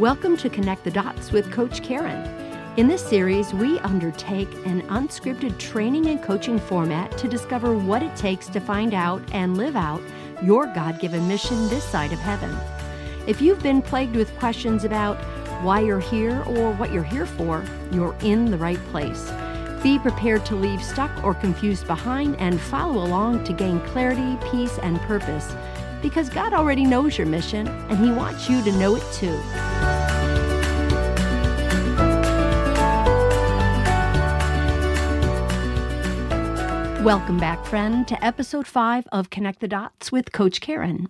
Welcome to Connect the Dots with Coach Karyn. In this series, we undertake an unscripted training and coaching format to discover what it takes to find out and live out your God given mission this side of heaven. If you've been plagued with questions about why you're here or what you're here for, you're in the right place. Be prepared to leave stuck or confused behind and follow along to gain clarity, peace, and purpose because God already knows your mission and He wants you to know it too. Welcome back, friend, to episode 5 of Connect the Dots with Coach Karyn.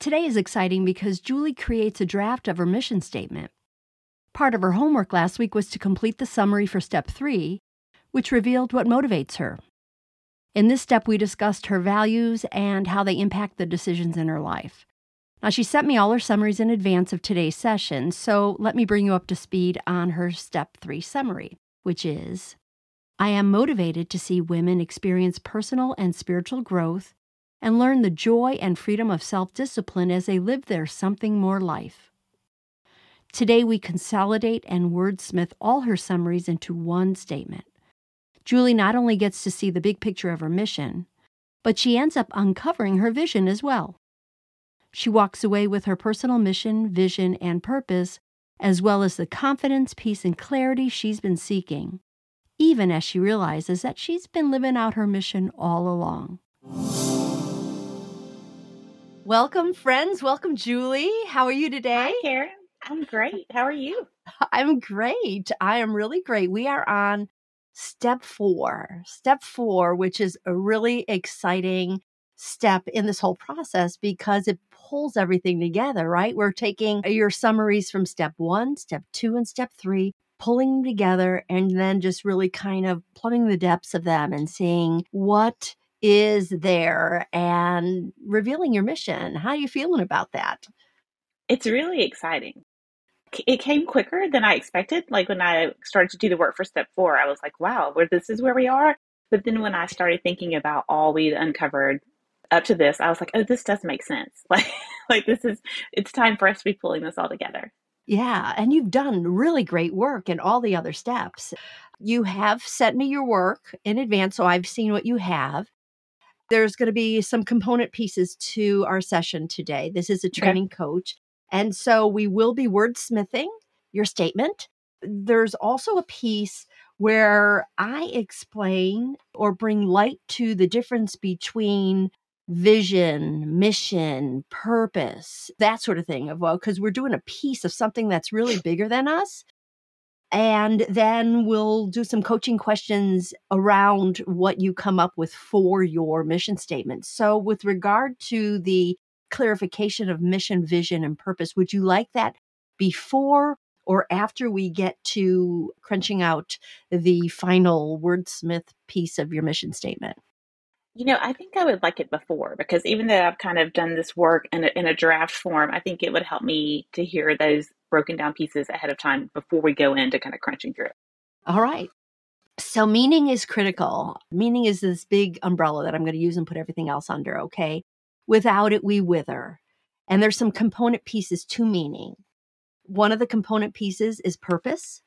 Today is exciting because Julie creates a draft of her mission statement. Part of her homework last week was to complete the summary for step 3, which revealed what motivates her. In this step, we discussed her values and how they impact the decisions in her life. Now, she sent me all her summaries in advance of today's session, so let me bring you up to speed on her step 3 summary, which is I am motivated to see women experience personal and spiritual growth and learn the joy and freedom of self discipline as they live their something more life. Today, we consolidate and wordsmith all her summaries into one statement. Julie not only gets to see the big picture of her mission, but she ends up uncovering her vision as well. She walks away with her personal mission, vision, and purpose, as well as the confidence, peace, and clarity she's been seeking even as she realizes that she's been living out her mission all along. Welcome, friends. Welcome, Julie. How are you today? Hi, Karyn. I'm great. How are you? I'm great. I am really great. We are on step four. Step four, which is a really exciting step in this whole process because it pulls everything together, right? We're taking your summaries from step one, step two, and step three, pulling them together and then just really kind of plumbing the depths of them and seeing what is there and revealing your mission. How are you feeling about that? It's really exciting. It came quicker than I expected. Like when I started to do the work for step four, I was like, wow, where this is where we are. But then when I started thinking about all we'd uncovered up to this, I was like, oh, this does make sense. Like, like this is, it's time for us to be pulling this all together. Yeah, and you've done really great work in all the other steps. You have sent me your work in advance, so I've seen what you have. There's going to be some component pieces to our session today. This is a training okay. coach. And so we will be wordsmithing your statement. There's also a piece where I explain or bring light to the difference between vision, mission, purpose, that sort of thing of well because we're doing a piece of something that's really bigger than us. And then we'll do some coaching questions around what you come up with for your mission statement. So, with regard to the clarification of mission, vision, and purpose, would you like that before or after we get to crunching out the final wordsmith piece of your mission statement? You know, I think I would like it before because even though I've kind of done this work in a, in a draft form, I think it would help me to hear those broken down pieces ahead of time before we go into kind of crunching through it. All right. So, meaning is critical. Meaning is this big umbrella that I'm going to use and put everything else under, okay? Without it, we wither. And there's some component pieces to meaning. One of the component pieces is purpose.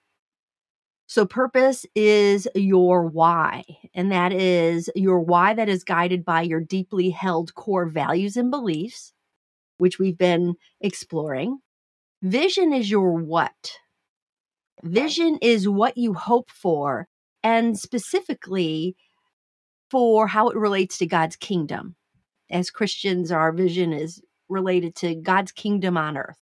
So, purpose is your why, and that is your why that is guided by your deeply held core values and beliefs, which we've been exploring. Vision is your what. Vision is what you hope for, and specifically for how it relates to God's kingdom. As Christians, our vision is related to God's kingdom on earth.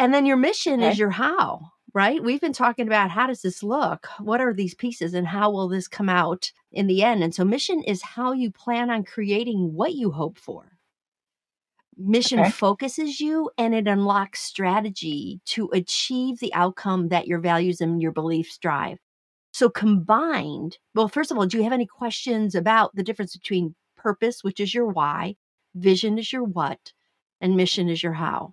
And then your mission okay. is your how right? We've been talking about how does this look? What are these pieces and how will this come out in the end? And so, mission is how you plan on creating what you hope for. Mission okay. focuses you and it unlocks strategy to achieve the outcome that your values and your beliefs drive. So, combined, well, first of all, do you have any questions about the difference between purpose, which is your why, vision is your what, and mission is your how?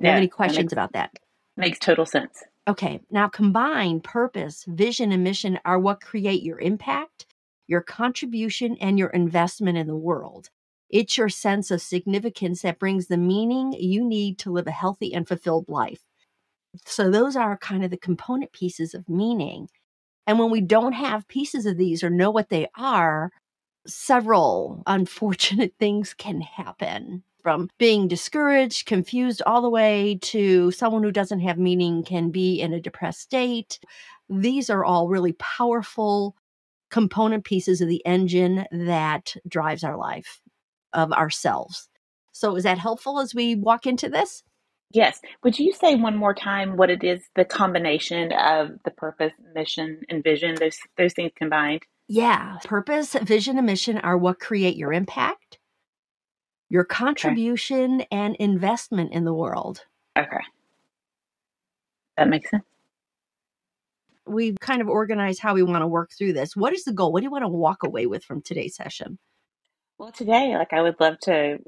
Do you have any questions about that? Makes total sense. Okay, now combine purpose, vision, and mission are what create your impact, your contribution, and your investment in the world. It's your sense of significance that brings the meaning you need to live a healthy and fulfilled life. So, those are kind of the component pieces of meaning. And when we don't have pieces of these or know what they are, several unfortunate things can happen from being discouraged, confused, all the way to someone who doesn't have meaning can be in a depressed state. These are all really powerful component pieces of the engine that drives our life of ourselves. So, is that helpful as we walk into this? Yes. Would you say one more time what it is the combination of the purpose, mission, and vision, those those things combined? Yeah. Purpose, vision, and mission are what create your impact, your contribution, okay. and investment in the world. Okay. That makes sense. We've kind of organized how we want to work through this. What is the goal? What do you want to walk away with from today's session? Well, today, like I would love to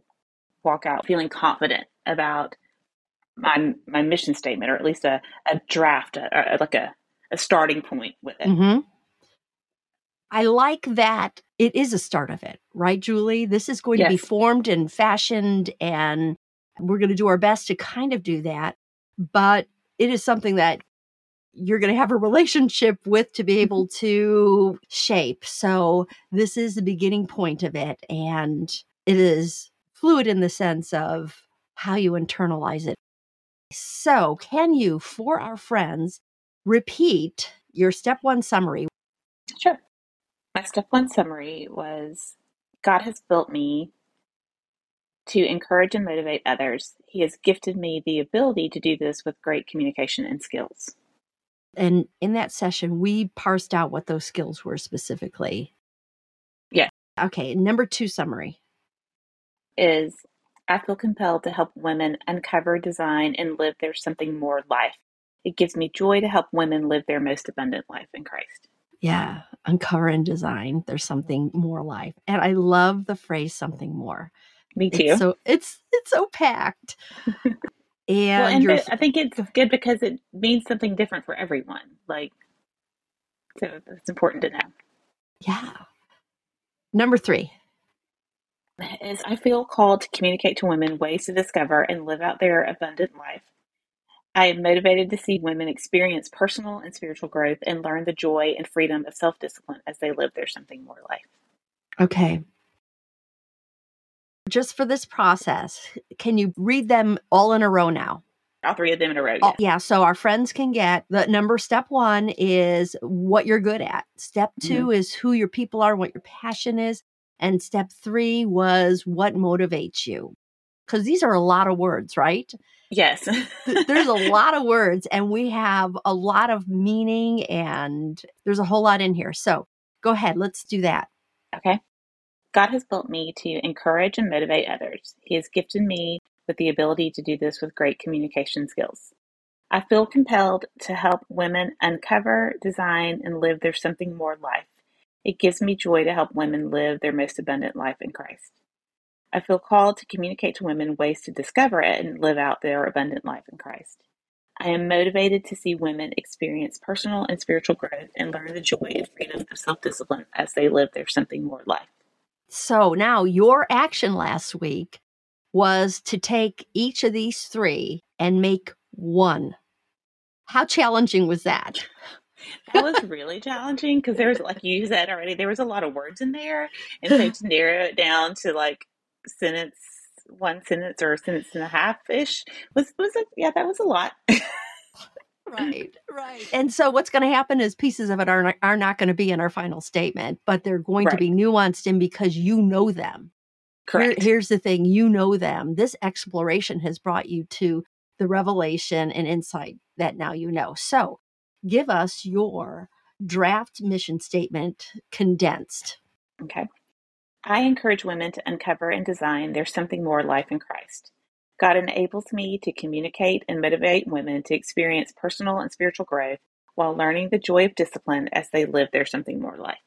walk out feeling confident about my my mission statement, or at least a, a draft, a, a, like a, a starting point with it. Mm-hmm. I like that it is a start of it, right, Julie? This is going yes. to be formed and fashioned, and we're going to do our best to kind of do that. But it is something that you're going to have a relationship with to be able to shape. So, this is the beginning point of it, and it is fluid in the sense of how you internalize it. So, can you, for our friends, repeat your step one summary? Sure. My step one summary was God has built me to encourage and motivate others. He has gifted me the ability to do this with great communication and skills. And in that session, we parsed out what those skills were specifically. Yeah. Okay. Number two summary is I feel compelled to help women uncover, design, and live their something more life. It gives me joy to help women live their most abundant life in Christ. Yeah, uncover and design. There's something more life, and I love the phrase "something more." Me too. It's so it's it's so packed. and, well, and I think it's good because it means something different for everyone. Like, so it's important to know. Yeah. Number three is I feel called to communicate to women ways to discover and live out their abundant life. I am motivated to see women experience personal and spiritual growth and learn the joy and freedom of self discipline as they live their something more life. Okay. Just for this process, can you read them all in a row now? All three of them in a row. Yeah. yeah. So our friends can get the number step one is what you're good at. Step 2 mm-hmm. is who your people are, what your passion is. And step three was what motivates you. Because these are a lot of words, right? Yes. there's a lot of words, and we have a lot of meaning, and there's a whole lot in here. So go ahead, let's do that. Okay. God has built me to encourage and motivate others. He has gifted me with the ability to do this with great communication skills. I feel compelled to help women uncover, design, and live their something more life. It gives me joy to help women live their most abundant life in Christ. I feel called to communicate to women ways to discover it and live out their abundant life in Christ. I am motivated to see women experience personal and spiritual growth and learn the joy and freedom of self discipline as they live their something more life. So now your action last week was to take each of these three and make one. How challenging was that? that was really challenging because there was like you said already there was a lot of words in there and so to narrow it down to like sentence one sentence or a sentence and a half ish was was a, yeah that was a lot right right and so what's going to happen is pieces of it are not, are not going to be in our final statement but they're going right. to be nuanced in because you know them Correct. Here, here's the thing you know them this exploration has brought you to the revelation and insight that now you know so give us your draft mission statement condensed. Okay. I encourage women to uncover and design their something more life in Christ. God enables me to communicate and motivate women to experience personal and spiritual growth while learning the joy of discipline as they live their something more life.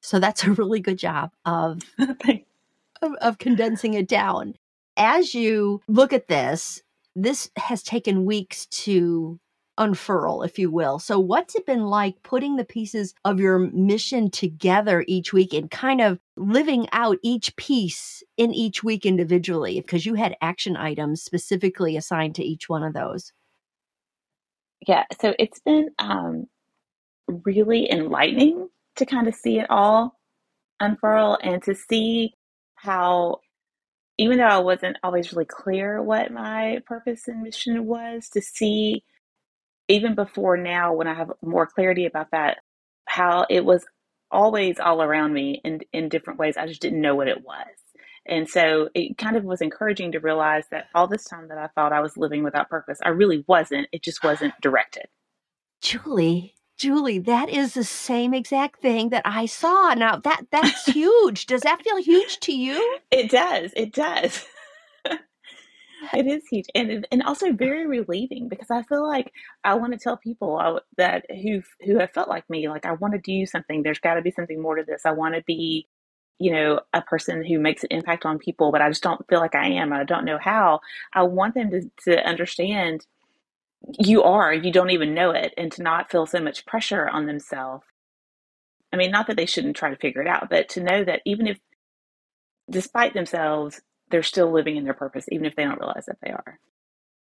So that's a really good job of, of, of condensing it down. As you look at this, this has taken weeks to unfurl, if you will. So, what's it been like putting the pieces of your mission together each week and kind of living out each piece in each week individually? Because you had action items specifically assigned to each one of those. Yeah, so it's been um, really enlightening to kind of see it all unfurl and to see how even though I wasn't always really clear what my purpose and mission was, to see even before now, when I have more clarity about that, how it was always all around me in, in different ways. I just didn't know what it was. And so it kind of was encouraging to realize that all this time that I thought I was living without purpose, I really wasn't. It just wasn't directed. Julie, Julie, that is the same exact thing that I saw. Now that that's huge. Does that feel huge to you? It does. It does. it is huge and and also very relieving because I feel like I want to tell people uh, that who who have felt like me like I want to do something. There's got to be something more to this. I want to be you know a person who makes an impact on people but I just don't feel like I am I don't know how. I want them to to understand you are you don't even know it and to not feel so much pressure on themselves. I mean not that they shouldn't try to figure it out but to know that even if despite themselves they're still living in their purpose, even if they don't realize that they are.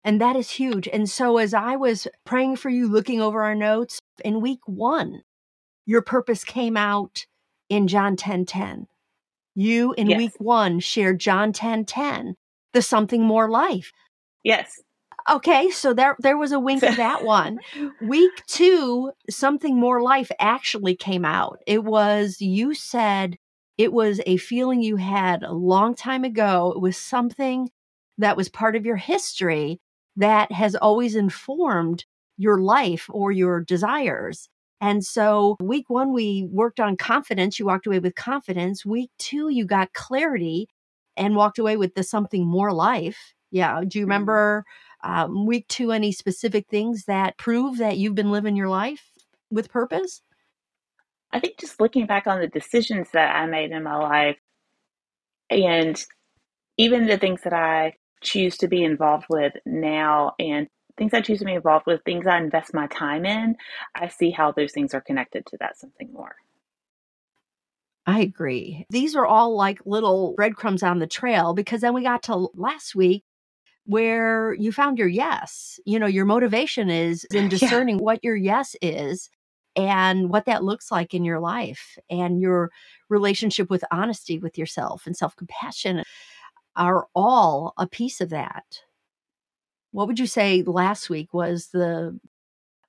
And that is huge. And so, as I was praying for you, looking over our notes in week one, your purpose came out in John 10 10. You in yes. week one shared John 10 10, the something more life. Yes. Okay, so there there was a wink of that one. Week 2, something more life actually came out. It was you said it was a feeling you had a long time ago. It was something that was part of your history that has always informed your life or your desires. And so, week one, we worked on confidence. You walked away with confidence. Week two, you got clarity and walked away with the something more life. Yeah. Do you mm-hmm. remember um, week two any specific things that prove that you've been living your life with purpose? I think just looking back on the decisions that I made in my life and even the things that I choose to be involved with now and things I choose to be involved with, things I invest my time in, I see how those things are connected to that something more. I agree. These are all like little breadcrumbs on the trail because then we got to last week where you found your yes. You know, your motivation is in discerning yeah. what your yes is and what that looks like in your life and your relationship with honesty with yourself and self compassion are all a piece of that. What would you say last week was the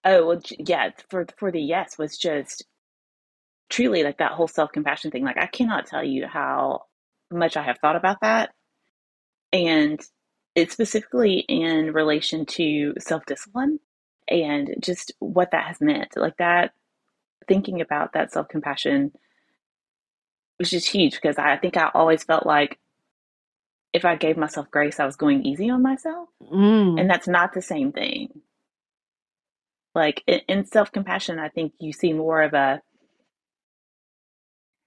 Oh, well, yeah, for for the yes was just truly like that whole self-compassion thing. Like I cannot tell you how much I have thought about that. And it's specifically in relation to self-discipline and just what that has meant. Like that, thinking about that self compassion was just huge because I think I always felt like if I gave myself grace, I was going easy on myself. Mm. And that's not the same thing. Like in, in self compassion, I think you see more of a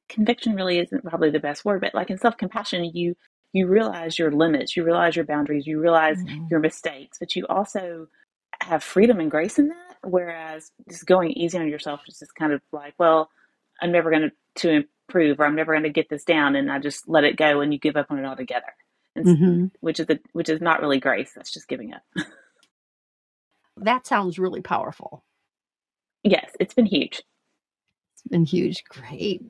conviction really isn't probably the best word, but like in self compassion, you you realize your limits, you realize your boundaries, you realize mm-hmm. your mistakes, but you also have freedom and grace in that. Whereas just going easy on yourself is just kind of like, well, I'm never going to improve, or I'm never going to get this down, and I just let it go, and you give up on it altogether. Mm-hmm. Which is the which is not really grace. That's just giving up. that sounds really powerful. Yes, it's been huge. It's been huge. Great.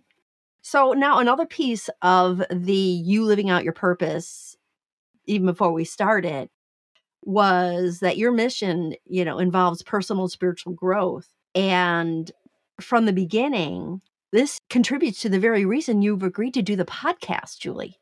So now another piece of the you living out your purpose, even before we started, was that your mission, you know, involves personal spiritual growth. And from the beginning, this contributes to the very reason you've agreed to do the podcast, Julie.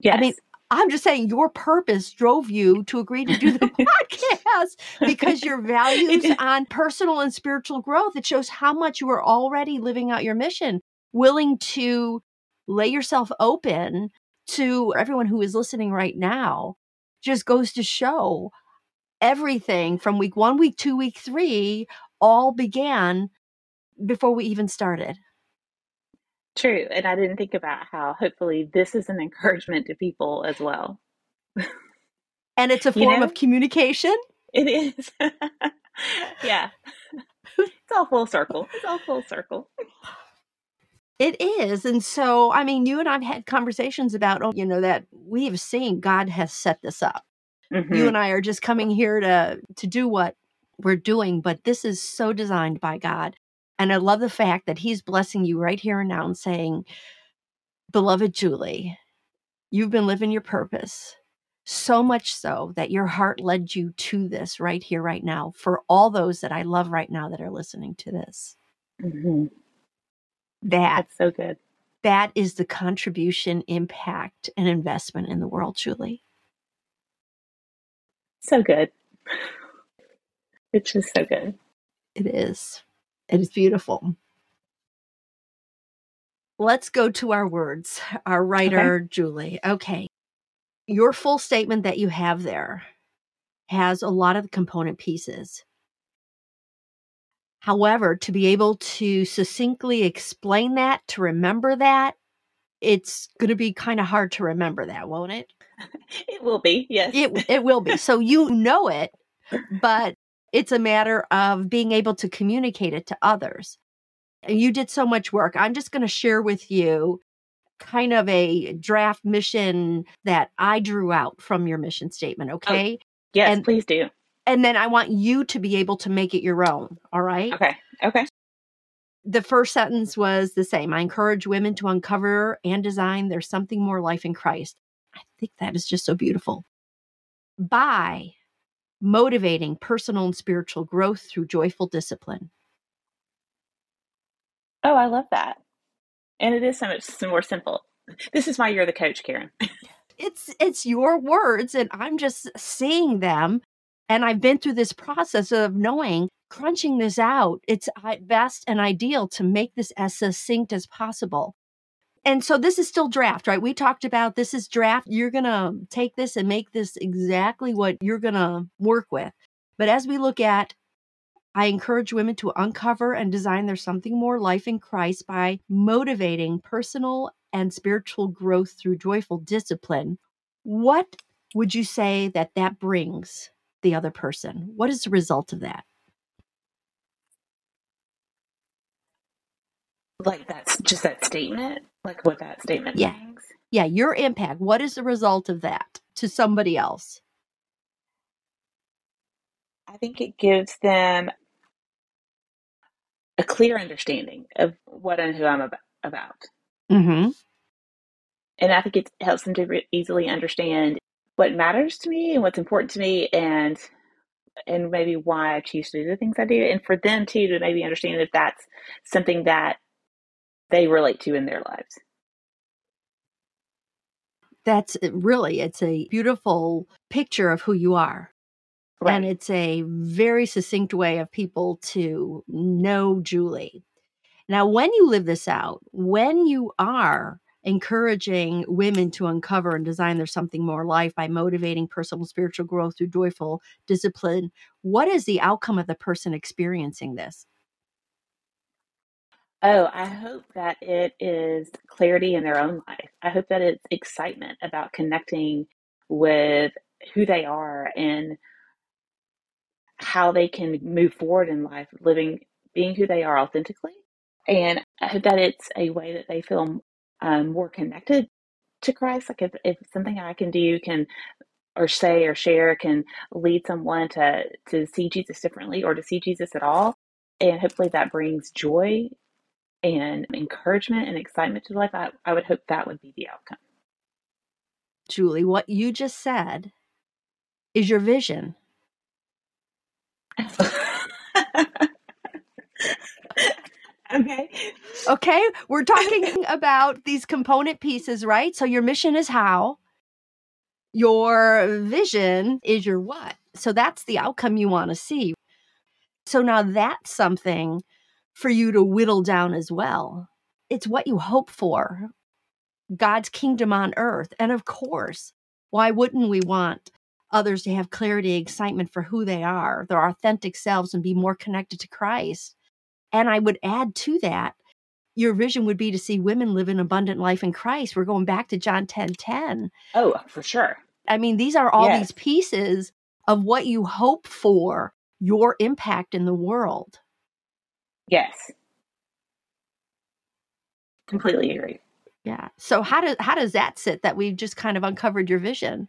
Yes. I mean, I'm just saying your purpose drove you to agree to do the podcast because your values on personal and spiritual growth. It shows how much you are already living out your mission, willing to lay yourself open to everyone who is listening right now just goes to show everything from week one, week two, week three all began before we even started. True. And I didn't think about how hopefully this is an encouragement to people as well. and it's a form you know? of communication. It is. yeah. It's all full circle. It's all full circle. It is. And so, I mean, you and I've had conversations about, oh, you know, that we have seen God has set this up. Mm-hmm. You and I are just coming here to to do what we're doing, but this is so designed by God. And I love the fact that he's blessing you right here and now and saying, "Beloved Julie, you've been living your purpose." So much so that your heart led you to this right here, right now, for all those that I love right now that are listening to this. Mm-hmm. That That's so good. that is the contribution, impact, and investment in the world, Julie. So good. It's just so good. It is. It is beautiful. Let's go to our words. Our writer, Julie. Okay. Your full statement that you have there has a lot of the component pieces. However, to be able to succinctly explain that, to remember that, it's going to be kind of hard to remember that, won't it? It will be, yes. It it will be. So you know it, but it's a matter of being able to communicate it to others. And you did so much work. I'm just going to share with you kind of a draft mission that I drew out from your mission statement, oh, okay? yes, and- please do. And then I want you to be able to make it your own, all right? Okay. Okay. The first sentence was the same. I encourage women to uncover and design there's something more life in Christ. I think that is just so beautiful. By motivating personal and spiritual growth through joyful discipline. Oh, I love that. And it is so much more simple. This is why you're the coach, Karyn. It's it's your words and I'm just seeing them and I've been through this process of knowing crunching this out. It's best and ideal to make this as succinct as possible. And so this is still draft, right? We talked about this is draft. You're going to take this and make this exactly what you're going to work with. But as we look at I encourage women to uncover and design their something more life in Christ by motivating personal and spiritual growth through joyful discipline. What would you say that that brings the other person? What is the result of that? Like that's just that statement, like what that statement Yeah. brings. Yeah, your impact. What is the result of that to somebody else? I think it gives them a clear understanding of what and who I'm ab- about. Mm-hmm. And I think it helps them to re- easily understand what matters to me and what's important to me and and maybe why I choose to do the things I do. And for them too to maybe understand if that's something that they relate to in their lives. That's eh, really, it's a beautiful picture of who you are. And it's a very succinct way of people to know Julie. Now, when you live this out, when you are encouraging women to uncover and design their something more life by motivating personal spiritual growth through joyful discipline, what is the outcome of the person experiencing this? Oh, I hope that it is clarity in their own life. I hope that it's excitement about connecting with who they are and how they can move forward in life, living, being who they are authentically. And I hope that it's a way that they feel um, more connected to Christ. Like if, if something I can do can or say or share can lead someone to to see Jesus differently or to see Jesus at all. And hopefully that brings joy and encouragement and excitement to life. I, I would hope that would be the outcome. Julie, what you just said is your vision. okay. Okay, we're talking about these component pieces, right? So your mission is how, your vision is your what. So that's the outcome you want to see. So now that's something for you to whittle down as well. It's what you hope for God's kingdom on earth. And of course, why wouldn't we want others to have clarity, excitement for who they are, their authentic selves, and be more connected to Christ? And I would add to that, your vision would be to see women live an abundant life in Christ. We're going back to John 10 10. Oh, for sure. I mean, these are all Yes. these pieces of what you hope for your impact in the world. Yes. Completely agree. Yeah. So how does how does that sit that we've just kind of uncovered your vision?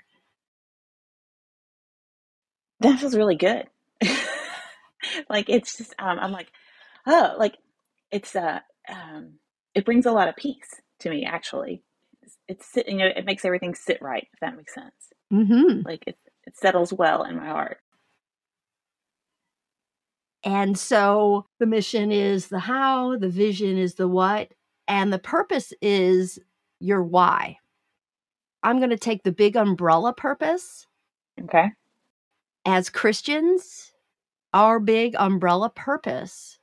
That feels really good. like it's just um, I'm like, oh, like it's a, um it brings a lot of peace to me actually. It's, it's you know it makes everything sit right if that makes sense. Mm-hmm. Like it it settles well in my heart. And so the mission is the how, the vision is the what, and the purpose is your why. I'm going to take the big umbrella purpose. Okay. As Christians, our big umbrella purpose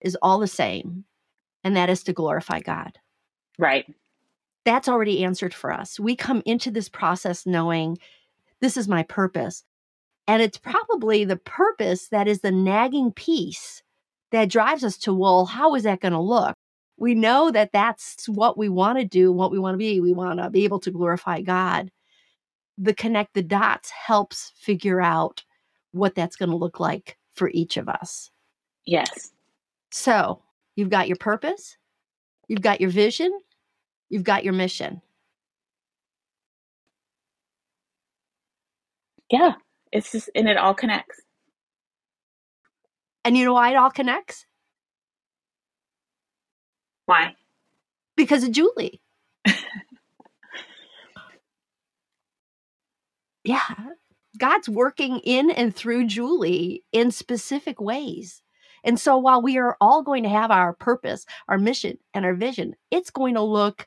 is all the same, and that is to glorify God. Right. That's already answered for us. We come into this process knowing this is my purpose. And it's probably the purpose that is the nagging piece that drives us to, well, how is that going to look? We know that that's what we want to do, what we want to be. We want to be able to glorify God. The connect the dots helps figure out what that's going to look like for each of us. Yes. So you've got your purpose, you've got your vision, you've got your mission. Yeah. It's just, and it all connects. And you know why it all connects? Why? Because of Julie. yeah. God's working in and through Julie in specific ways. And so while we are all going to have our purpose, our mission, and our vision, it's going to look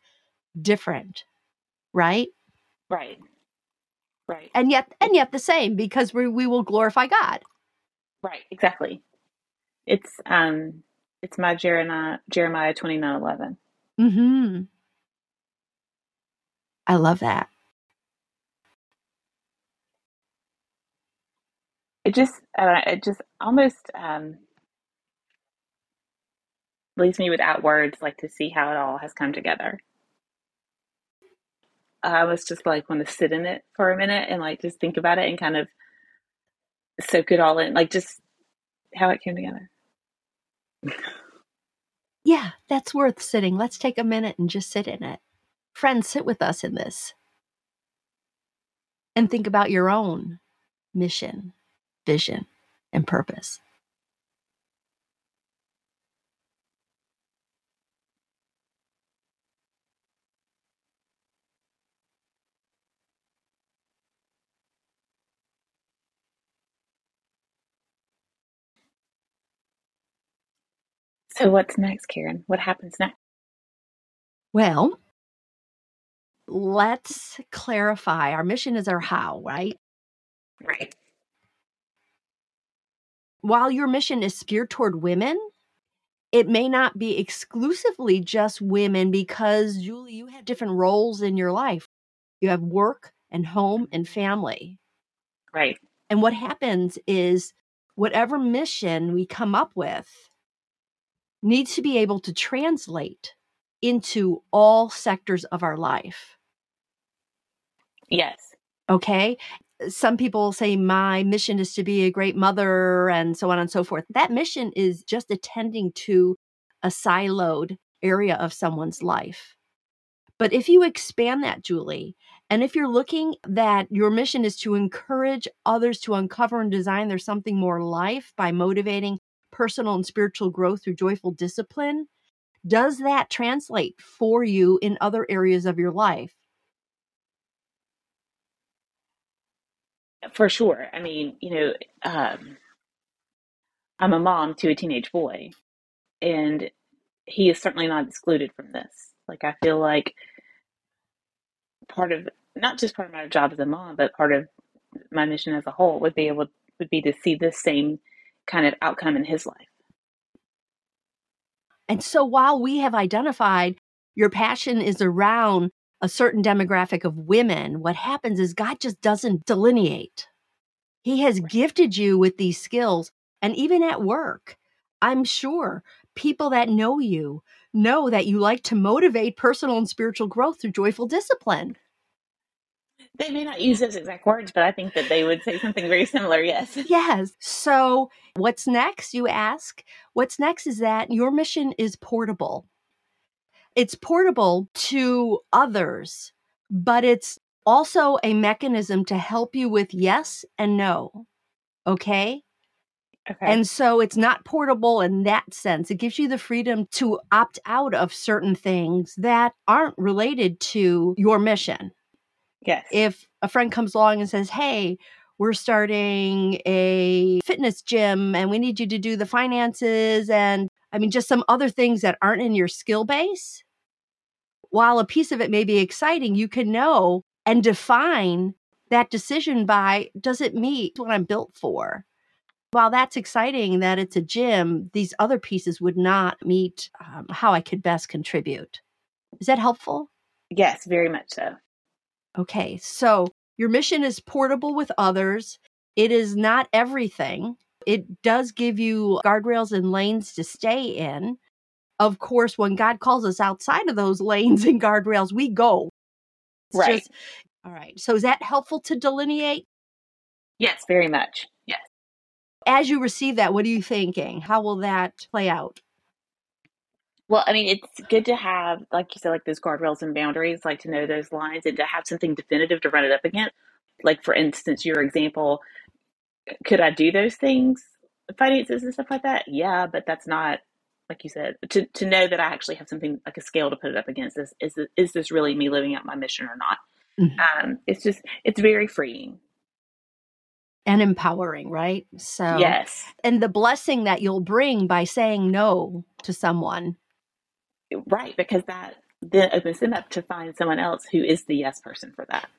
different, right? Right. Right. And yet and yet the same because we we will glorify God. Right, exactly. It's um it's my Jeremiah Jeremiah twenty nine eleven. Mhm. I love that. It just uh, it just almost um leaves me without words like to see how it all has come together. I was just like want to sit in it for a minute and like just think about it and kind of soak it all in, like just how it came together. Yeah, that's worth sitting. Let's take a minute and just sit in it. Friends, sit with us in this and think about your own mission, vision, and purpose. So what's next, Karyn? What happens next? Well, let's clarify. Our mission is our how, right? Right. While your mission is geared toward women, it may not be exclusively just women because, Julie, you have different roles in your life. You have work and home and family. Right. And what happens is whatever mission we come up with needs to be able to translate into all sectors of our life. Yes. Okay. Some people say my mission is to be a great mother and so on and so forth. That mission is just attending to a siloed area of someone's life. But if you expand that, Julie, and if you're looking that your mission is to encourage others to uncover and design their something more life by motivating personal and spiritual growth through joyful discipline, does that translate for you in other areas of your life? For sure. I mean, you know, um, I'm a mom to a teenage boy, and he is certainly not excluded from this. Like, I feel like part of not just part of my job as a mom, but part of my mission as a whole would be able would be to see this same kind of outcome in his life. And so while we have identified your passion is around a certain demographic of women, what happens is God just doesn't delineate. He has gifted you with these skills. And even at work, I'm sure people that know you know that you like to motivate personal and spiritual growth through joyful discipline. They may not use those exact words, but I think that they would say something very similar. Yes. Yes. So, what's next, you ask? What's next is that your mission is portable. It's portable to others, but it's also a mechanism to help you with yes and no. Okay. Okay. And so it's not portable in that sense. It gives you the freedom to opt out of certain things that aren't related to your mission. Yes. If a friend comes along and says, Hey, we're starting a fitness gym and we need you to do the finances and I mean, just some other things that aren't in your skill base. While a piece of it may be exciting, you can know and define that decision by does it meet what I'm built for? While that's exciting that it's a gym, these other pieces would not meet um, how I could best contribute. Is that helpful? yes, very much so. Okay, so your mission is portable with others. It is not everything. It does give you guardrails and lanes to stay in. Of course, when God calls us outside of those lanes and guardrails, we go. It's Right. just- all right. So is that helpful to delineate? Yes, very much. Yes. As you receive that, what are you thinking? How will that play out? Well, I mean, it's good to have, like you said, like those guardrails and boundaries, like to know those lines and to have something definitive to run it up against. Like, for instance, your example, could I do those things, finances and stuff like that? Yeah, but that's not, like you said, to, to know that I actually have something like a scale to put it up against. Is, is, is this really me living out my mission or not? Mhm. Um, it's just, it's very freeing. And empowering, right? So, Yes. and the blessing that you'll bring by saying no to someone. Right. Because that then opens them up to find someone else who is the yes person for that.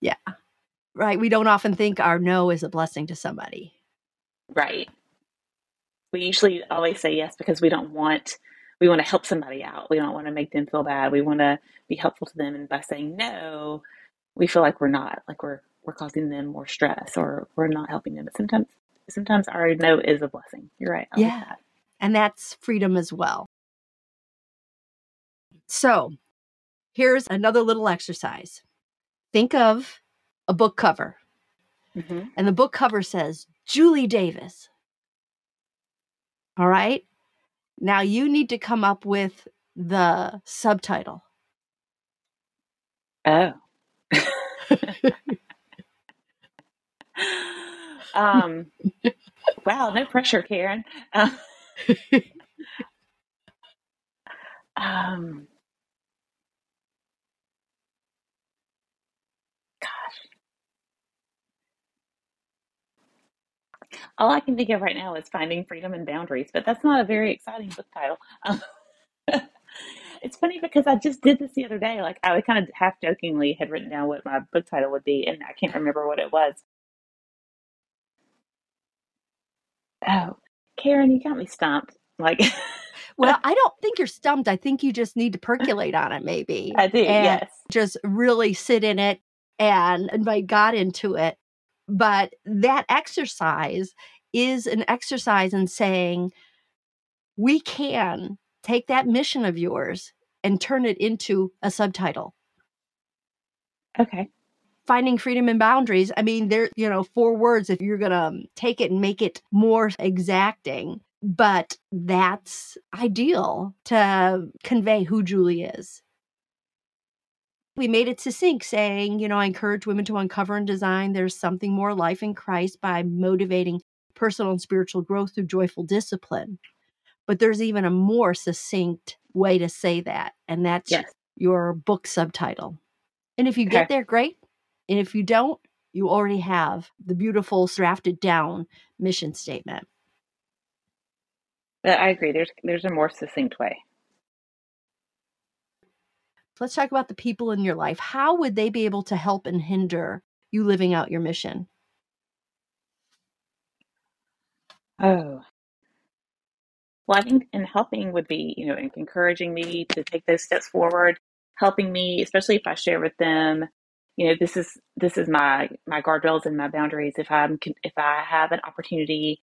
Yeah. Right. We don't often think our no is a blessing to somebody. Right. We usually always say yes because we don't want we want to help somebody out. We don't want to make them feel bad. We want to be helpful to them and by saying no, we feel like we're not, like we're we're causing them more stress or we're not helping them. But sometimes sometimes our no is a blessing. You're right. I like Yeah. that. And that's freedom as well. So, here's another little exercise. Think of a book cover, hmm and the book cover says Julie Davis. All right. Now you need to come up with the subtitle. Oh. um wow, no pressure, Karyn. Uh, um all I can think of right now is finding freedom and boundaries, but that's not a very exciting book title. Um, it's funny because I just did this the other day. Like I kind of half jokingly had written down what my book title would be, and I can't remember what it was. Oh, Karyn, you got me stumped. Like Well, I don't think you're stumped. I think you just need to percolate on it, maybe. I do, and yes. Just really sit in it and invite God into it. But that exercise is an exercise in saying, we can take that mission of yours and turn it into a subtitle. Okay. Finding freedom and boundaries. I mean, there, you know, four words if you're going to um, take it and make it more exacting. But that's ideal to convey who Julie is. We made it succinct, saying, you know, I encourage women to uncover and design there's something more life in Christ by motivating personal and spiritual growth through joyful discipline. But there's even a more succinct way to say that, and that's Yes. your book subtitle. And if you Okay. get there, great. And if you don't, you already have the beautiful drafted down mission statement. I agree. There's there's a more succinct way. Let's talk about the people in your life. How would they be able to help and hinder you living out your mission? Oh. Well, I think in helping would be, you know, encouraging me to take those steps forward, helping me, especially if I share with them, you know, this is this is my my guardrails and my boundaries. If I'm if I have an opportunity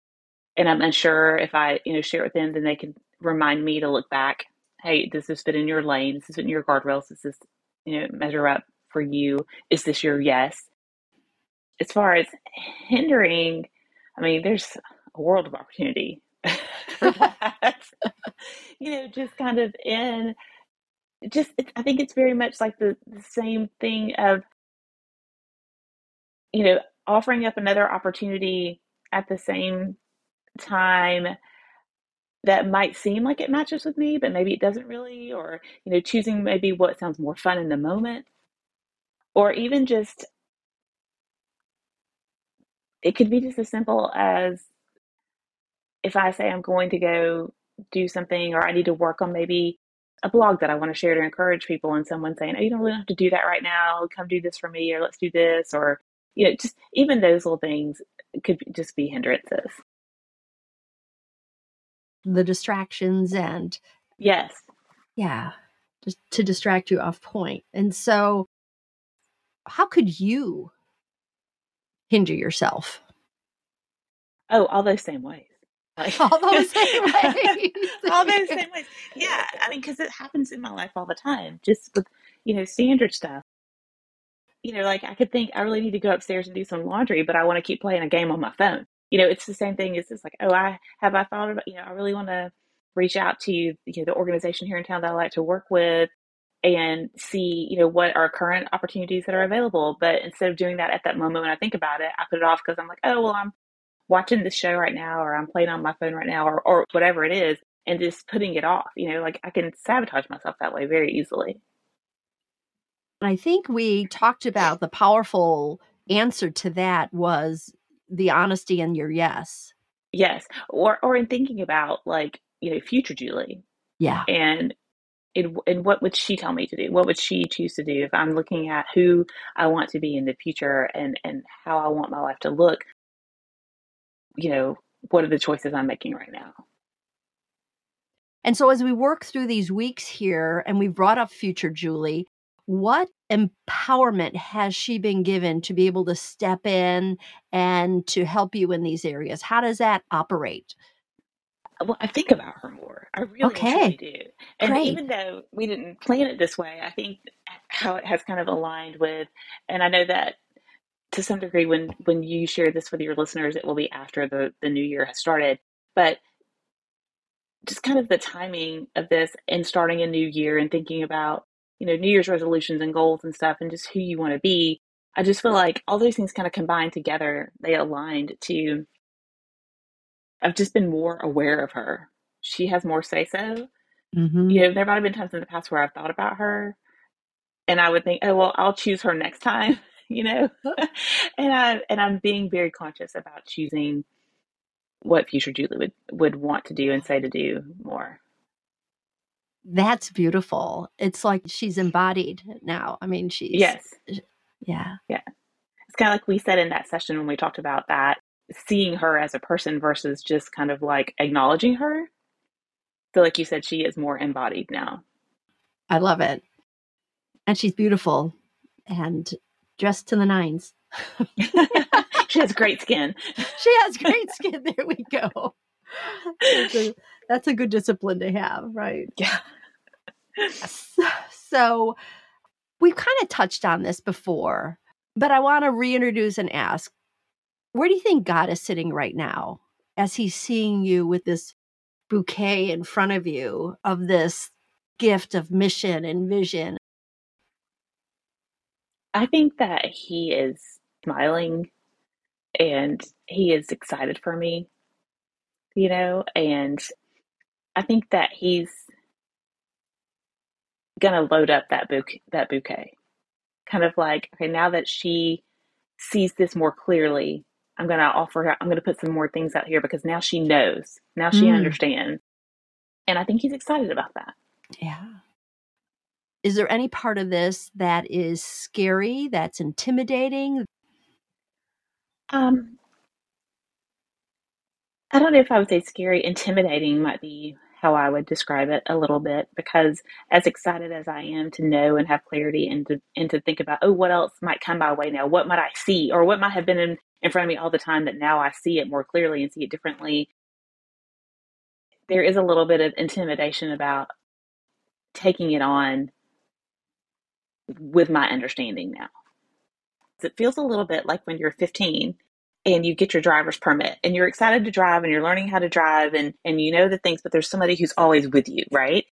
and I'm unsure if I, you know, share it with them, then they can remind me to look back. Hey, does this fit in your lane? Does this fit in your guardrails? Does this, you know, measure up? for you? Is this your yes? As far as hindering, I mean, there's a world of opportunity for that. you know, just kind of in just I think it's very much like the, the same thing of you know offering up another opportunity at the same time that might seem like it matches with me but maybe it doesn't really or you know choosing maybe what sounds more fun in the moment or even just it could be just as simple as if I say I'm going to go do something or I need to work on maybe a blog that I want to share to encourage people and someone saying, Oh, you don't really have to do that right now. Come do this for me or let's do this or you know, just even those little things could just be hindrances. The distractions and yes. Yeah. Just to distract you off point. And so how could you hinder yourself? Oh, all those same ways. Like, all those same ways. all those same ways. Yeah. I mean, because it happens in my life all the time, just with, you know, standard stuff. You know, like I could think I really need to go upstairs and do some laundry, but I want to keep playing a game on my phone. You know, it's the same thing. It's just like, oh, I have I thought about, you know, I really want to reach out to you know the organization here in town that I like to work with and see you know what are current opportunities that are available but instead of doing that at that moment when i think about it i put it off because i'm like oh well i'm watching this show right now or I'm playing on my phone right now or, or whatever it is and just putting it off. You know, like I can sabotage myself that way very easily. I think we talked about the powerful answer to that was the honesty in your yes. Yes. Or or in thinking about like, you know, future Julie. Yeah. And in, and what would she tell me to do? What would she choose to do if I'm looking at who I want to be in the future and and how I want my life to look? you know, what are the choices I'm making right now? And so as we work through these weeks here and we brought up future Julie, what empowerment has she been given to be able to step in and to help you in these areas? How does that operate? Uh, well, I think about her more. I really, okay. do. And Great. even though we didn't plan it this way, I think how it has kind of aligned with, and I know that to some degree when when you share this with your listeners it will be after the the new year has started but just kind of the timing of this and starting a new year and thinking about you know new year's resolutions and goals and stuff and just who you want to be i just feel like all those things kind of combined together they aligned to i've just been more aware of her. She has more say so mm-hmm. you know there might have been times in the past where i've thought about her and i would think oh well i'll choose her next time you know? And i and i'm being very conscious about choosing what future julie would would want to do and say to do more that's beautiful it's like she's embodied now i mean she's yes yeah yeah it's kind of like we said in that session when we talked about that seeing her as a person versus just kind of like acknowledging her so like you said she is more embodied now i love it and she's beautiful and dressed to the nines. she has great skin. She has great skin. There we go. That's a, that's a good discipline to have, right? Yeah. So, so we've kind of touched on this before, but I want to reintroduce and ask where do you think God is sitting right now as he's seeing you with this bouquet in front of you of this gift of mission and vision? I think that he is smiling and he is excited for me, you know, and I think that he's gonna load up that bouquet, that bouquet. Kind of like, okay, now that she sees this more clearly, I'm gonna offer her, I'm gonna put some more things out here because now she knows, now she mm. understands. And I think he's excited about that. Yeah. Is there any part of this that is scary, that's intimidating? Um, I don't know if I would say scary. Intimidating might be how I would describe it a little bit because as excited as I am to know and have clarity and to and to think about, oh, what else might come my way now? What might I see? Or what might have been in, in front of me all the time that now I see it more clearly and see it differently. There is a little bit of intimidation about taking it on with my understanding now. It feels a little bit like when you're 15 and you get your driver's permit and you're excited to drive and you're learning how to drive and, and you know the things, but there's somebody who's always with you, right?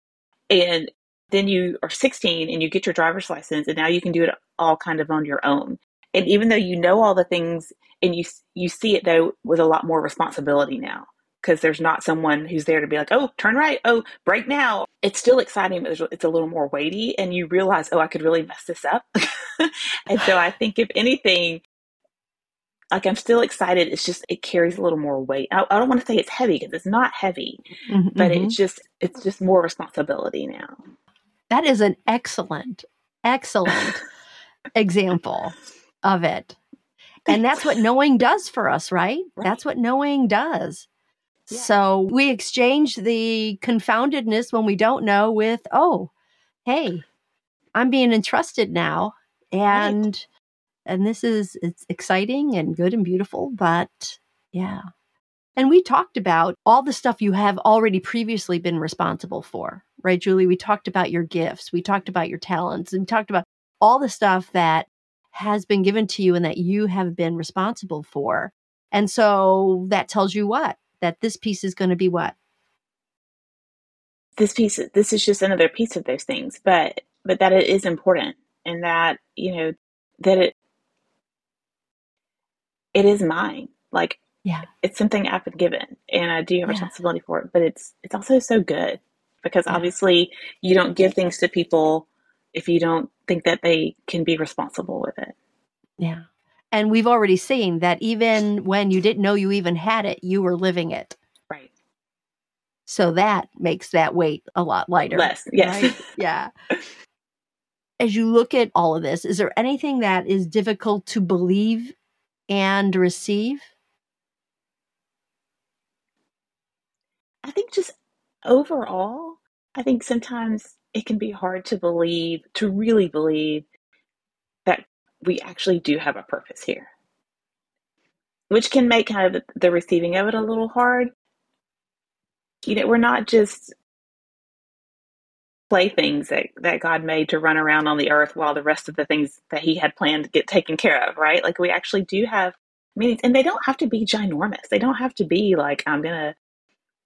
And then you are 16 and you get your driver's license and now you can do it all kind of on your own. And even though you know all the things and you you see it though with a lot more responsibility now because there's not someone who's there to be like, oh, turn right, oh, brake now. It's still exciting, but it's a little more weighty, and you realize, oh, I could really mess this up. and so I think if anything, like I'm still excited. It's just it carries a little more weight. I, I don't want to say it's heavy because it's not heavy, mm-hmm. but it's mm-hmm. just it's just more responsibility now. That is an excellent, excellent example of it. And that's what knowing does for us, right? right. That's what knowing does. Yeah. So we exchange the confoundedness when we don't know with, oh, hey, I'm being entrusted now. And right. And this is it's exciting and good and beautiful, but yeah. And we talked about all the stuff you have already previously been responsible for, right, Julie? We talked about your gifts, we talked about your talents, and talked about all the stuff that has been given to you and that you have been responsible for. And so that tells you what? That this piece is going to be what? This piece, this is just another piece of those things, but, but that it is important and that, you know, that it, it is mine. Like yeah. It's something I've been given and I do have yeah. responsibility for it, but it's it's also so good because yeah. obviously you don't give things to people if you don't think that they can be responsible with it. Yeah. And we've already seen that even when you didn't know you even had it, you were living it. Right. So that makes that weight a lot lighter. Less, yes. Right? yeah. As you look at all of this, is there anything that is difficult to believe and receive? I think just overall, I think sometimes it can be hard to believe, to really believe that we actually do have a purpose here, which can make kind of the receiving of it a little hard. You know, we're not just playthings that, that God made to run around on the earth while the rest of the things that He had planned get taken care of, right? Like we actually do have meanings, and they don't have to be ginormous. They don't have to be like, I'm going to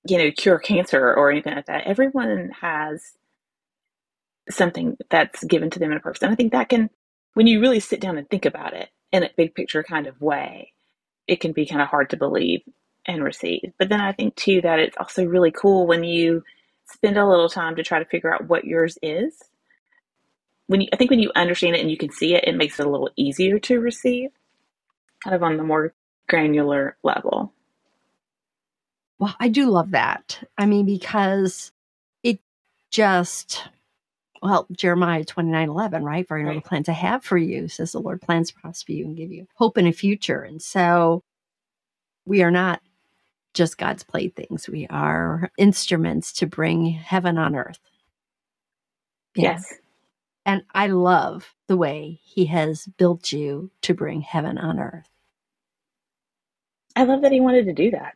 you know, cure cancer or anything like that. Everyone has something that's given to them in a purpose. And I think that can, when you really sit down and think about it in a big picture kind of way, it can be kind of hard to believe and receive. But then I think too that it's also really cool when you spend a little time to try to figure out what yours is. When you, I think when you understand it and you can see it, it makes it a little easier to receive, kind of on the more granular level. Well, I do love that. I mean, because it just, well, Jeremiah 29 11, right? For I know right. the plans I have for you, says the Lord, plans to prosper you and give you hope in a future. And so we are not just God's playthings, we are instruments to bring heaven on earth. Yeah. Yes. And I love the way He has built you to bring heaven on earth. I love that He wanted to do that.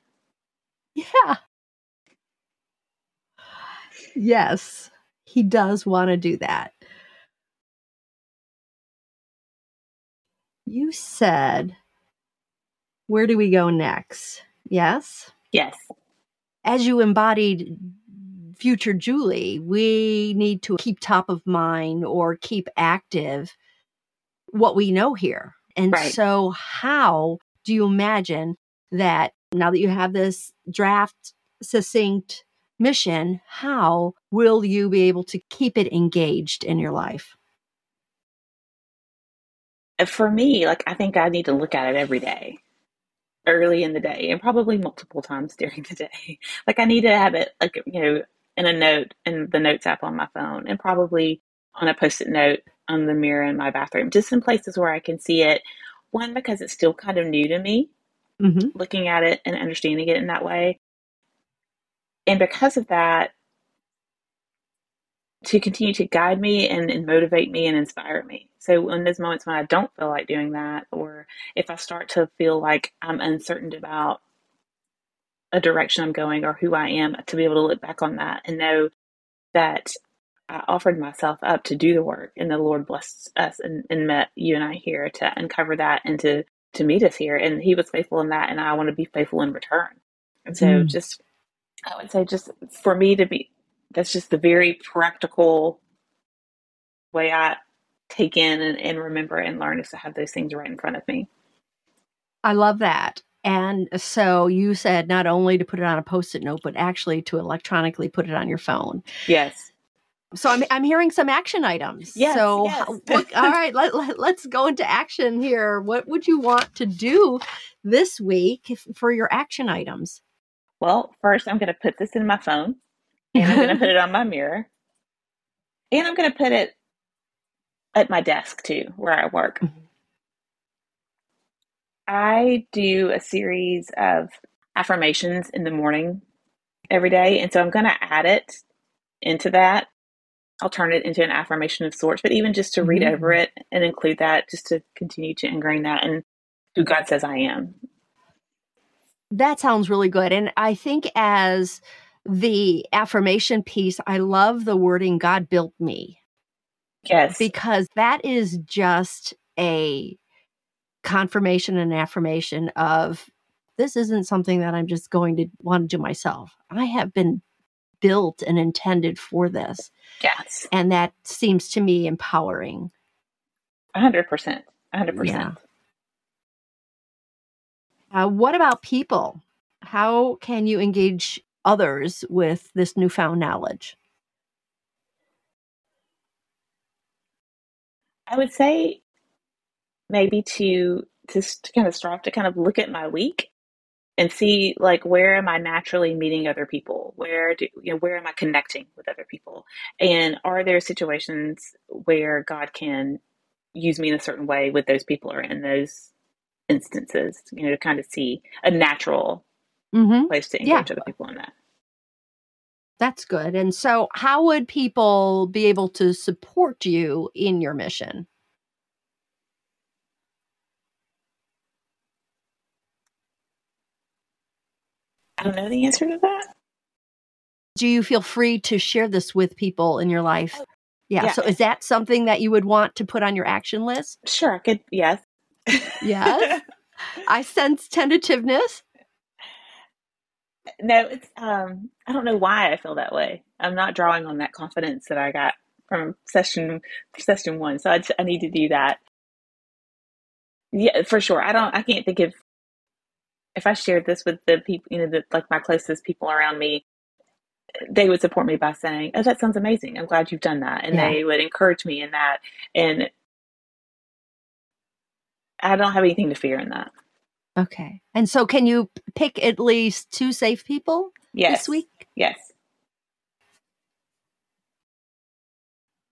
Yeah. Yes, he does want to do that. You said, where do we go next? Yes? Yes. As you embodied future Julie, we need to keep top of mind or keep active what we know here. And right. so, how do you imagine that now that you have this draft, succinct mission, how will you be able to keep it engaged in your life? Uh, for me, like I think I need to look at it every day, early in the day, and probably multiple times during the day. Like I need to have it, like you know, in a note in the notes app on my phone, and probably on a post-it note on the mirror in my bathroom, just in places where I can see it. One because it's still kind of new to me, mm-hmm. looking at it and understanding it in that way. And because of that, to continue to guide me and, and, motivate me and inspire me. So in those moments when I don't feel like doing that, or if I start to feel like I'm uncertain about a direction I'm going or who I am, to be able to look back on that and know that I offered myself up to do the work, and the Lord blessed us and, and met you and I here to uncover that and to to meet us here. And He was faithful in that, and I want to be faithful in return. And so, mm. just I would say, just for me to be, that's just the very practical way I take in and, and remember and learn is to have those things right in front of me. I love that. And so you said not only to put it on a post-it note, but actually to electronically put it on your phone. Yes. So I'm I'm hearing some action items. Yes, so yes. what, all right, let, let, let's go into action here. What would you want to do this week for your action items? Well, first I'm going to put this in my phone and I'm going to put it on my mirror. And I'm going to put it at my desk too, where I work. Mm-hmm. I do a series of affirmations in the morning every day. And so I'm going to add it into that. I'll turn it into an affirmation of sorts, but even just to read mm-hmm. over it and include that, just to continue to ingrain that and who God says I am. That sounds really good. And I think as the affirmation piece, I love the wording God built me. Yes. Because that is just a confirmation and affirmation of this isn't something that I'm just going to want to do myself. I have been built and intended for this. Yes. And that seems to me empowering. 100%. 100%. Yeah. Uh, what about people? How can you engage others with this newfound knowledge? I would say maybe to just to kind of start to kind of look at my week and see like where am I naturally meeting other people? Where do you know where am I connecting with other people? And are there situations where God can use me in a certain way with those people or in those instances, you know, to kind of see a natural mm-hmm. place to engage yeah. other people in that. That's good. And so, how would people be able to support you in your mission? I don't know the answer to that. Do you feel free to share this with people in your life? Oh, yeah. yeah. So, is that something that you would want to put on your action list? Sure. I could. Yes. yes. I sense tentativeness no, it's um I don't know why I feel that way. I'm not drawing on that confidence that I got from session session one. So I, just, I need to do that. Yeah, for sure. I don't. I can't think of if I shared this with the people, you know, the, like my closest people around me. They would support me by saying, "Oh, that sounds amazing. I'm glad you've done that," and yeah. they would encourage me in that. And I don't have anything to fear in that. Okay. And so can you pick at least two safe people yes. this week? Yes.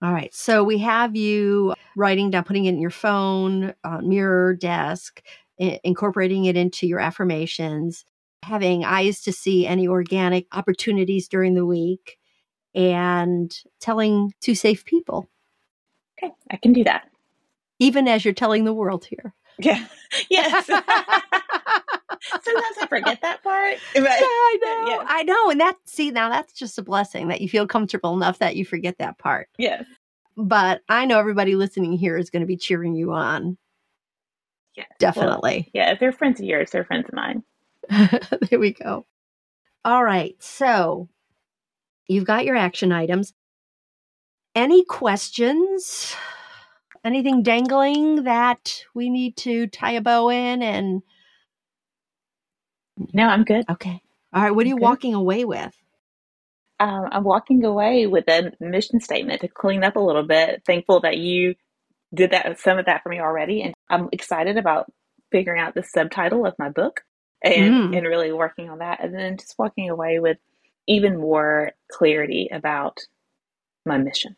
All right. So we have you writing down, putting it in your phone, uh, mirror, desk, I- incorporating it into your affirmations, having eyes to see any organic opportunities during the week, and telling two safe people. Okay. I can do that. Even as you're telling the world here. Yeah. Yes. Sometimes I forget that part. But, uh, yeah, I know. Yeah. I know. And that, see, now that's just a blessing that you feel comfortable enough that you forget that part. Yes. But I know everybody listening here is going to be cheering you on. Yes. Definitely. Well, yeah. If they're friends of yours, they're friends of mine. there we go. All right. So you've got your action items. Any questions? Anything dangling that we need to tie a bow in and no i'm good. Okay. All right what are you walking away with? Um, i'm walking away with a mission statement to clean up a little bit. Thankful that you did that some of that for me already and i'm excited about figuring out the subtitle of my book and mm. and really working on that and then just walking away with even more clarity about my mission.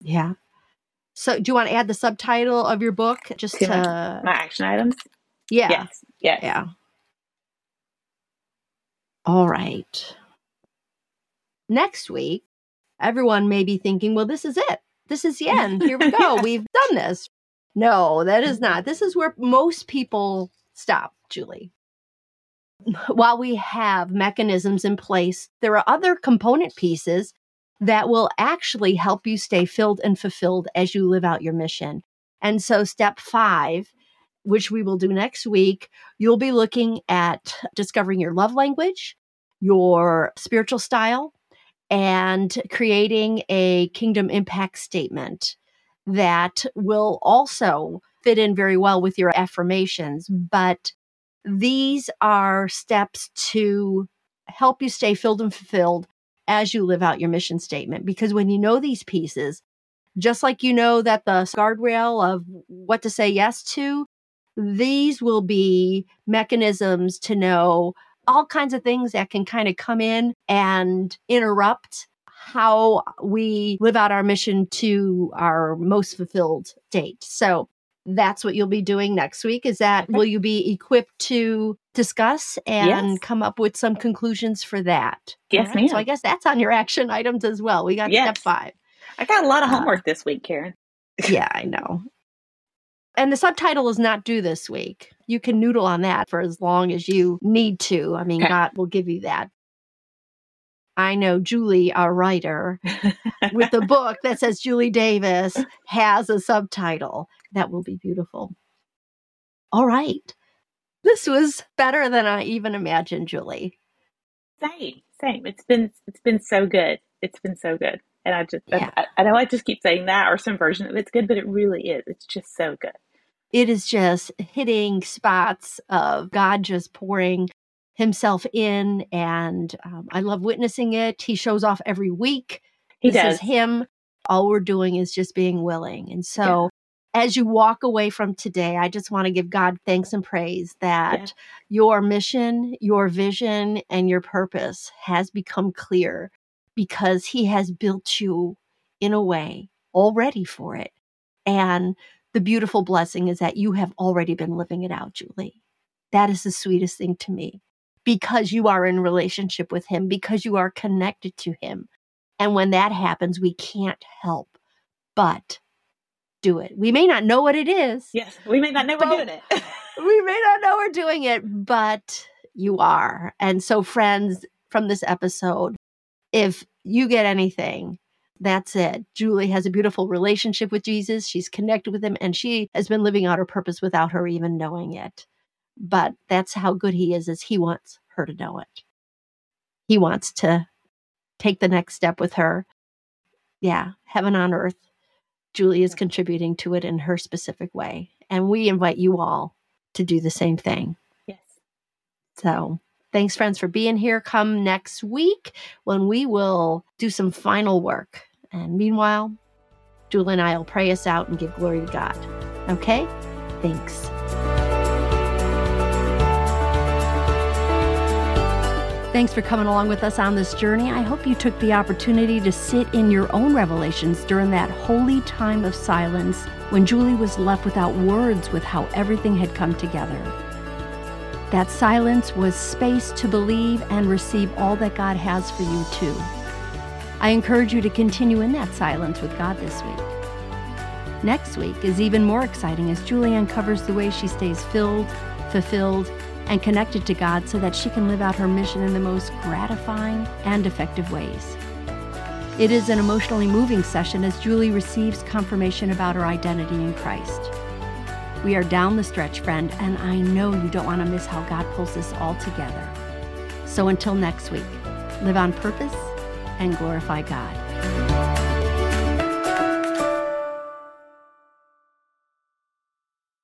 Yeah so, do you want to add the subtitle of your book just to, to my, my, action items? Yeah. Yes. Yes. Yeah. All right. Next week, everyone may be thinking, well, this is it. This is the end. Here we go. We've done this. No, that is not. This is where most people stop, Julie. While we have mechanisms in place, there are other component pieces that will actually help you stay filled and fulfilled as you live out your mission. And so, step five, which we will do next week, you'll be looking at discovering your love language, your spiritual style, and creating a kingdom impact statement that will also fit in very well with your affirmations. But these are steps to help you stay filled and fulfilled as you live out your mission statement. Because when you know these pieces, just like you know that the guardrail of what to say yes to, these will be mechanisms to know all kinds of things that can kind of come in and interrupt how we live out our mission to our most fulfilled date. So that's what you'll be doing next week is that will you be equipped to discuss and yes. come up with some conclusions for that yes right? ma'am. so i guess that's on your action items as well we got yes. step five i got a lot of uh, homework uh, this week Karyn yeah i know and the subtitle is not due this week you can noodle on that for as long as you need to i mean okay. god will give you that I know Julie, our writer, with a book that says Julie Davis has a subtitle. That will be beautiful. All right. This was better than I even imagined, Julie. Same, same. It's been it's been so good. It's been so good. And I just yeah. I, I know I just keep saying that or some version of it's good, but it really is. It's just so good. It is just hitting spots of God just pouring himself in and um, i love witnessing it. He shows off every week. He this does. is him. All we're doing is just being willing. And so yeah. as you walk away from today i just want to give god thanks and praise that yeah. your mission your vision and your purpose has become clear because he has built you in a way already for it. And the beautiful blessing is that you have already been living it out julie. That is the sweetest thing to me because you are in relationship with him, because you are connected to him. And when that happens, we can't help but do it. We may not know what it is. Yes, we may not know we're doing it. we may not know we're doing it, but you are. And so, friends, from this episode, if you get anything, that's it. Julie has a beautiful relationship with Jesus. She's connected with him, and she has been living out her purpose without her even knowing it but that's how good he is is he wants her to know it. He wants to take the next step with her. Yeah heaven on earth julie is contributing to it in her specific way and we invite you all to do the same thing. Yes. So thanks friends for being here. Come next week when we will do some final work and meanwhile julie and i will pray us out and give glory to god. Okay? Thanks Thanks for coming along with us on this journey. I hope you took the opportunity to sit in your own revelations during that holy time of silence when Julie was left without words with how everything had come together. That silence was space to believe and receive all that God has for you, too. I encourage you to continue in that silence with God this week. Next week is even more exciting as Julie uncovers the way she stays filled, fulfilled, and connected to God so that she can live out her mission in the most gratifying and effective ways. It is an emotionally moving session as Julie receives confirmation about her identity in Christ. We are down the stretch, friend, and I know you don't want to miss how God pulls this all together. So until next week, live on purpose and glorify God.